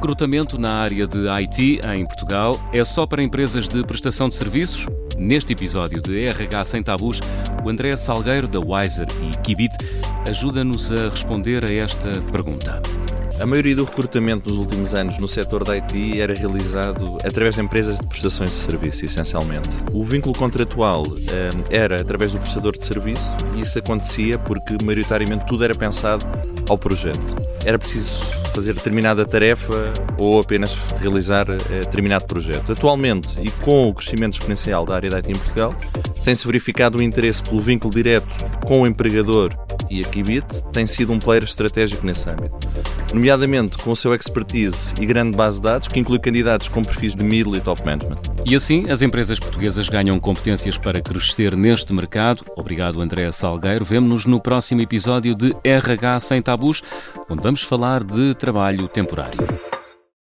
recrutamento na área de IT em Portugal é só para empresas de prestação de serviços? Neste episódio de RH Sem Tabus, o André Salgueiro, da Wiser e Kibit, ajuda-nos a responder a esta pergunta. A maioria do recrutamento nos últimos anos no setor da IT era realizado através de empresas de prestações de serviço, essencialmente. O vínculo contratual eh, era através do prestador de serviço e isso acontecia porque, maioritariamente, tudo era pensado ao projeto. Era preciso fazer determinada tarefa ou apenas realizar eh, determinado projeto. Atualmente, e com o crescimento exponencial da área da IT em Portugal, tem-se verificado o interesse pelo vínculo direto com o empregador e a Kibit tem sido um player estratégico nesse âmbito, nomeadamente com o seu expertise e grande base de dados que inclui candidatos com perfis de middle e top management. E assim, as empresas portuguesas ganham competências para crescer neste mercado. Obrigado, André Salgueiro. Vemo-nos no próximo episódio de RH Sem Tabus, onde vamos falar de trabalho temporário.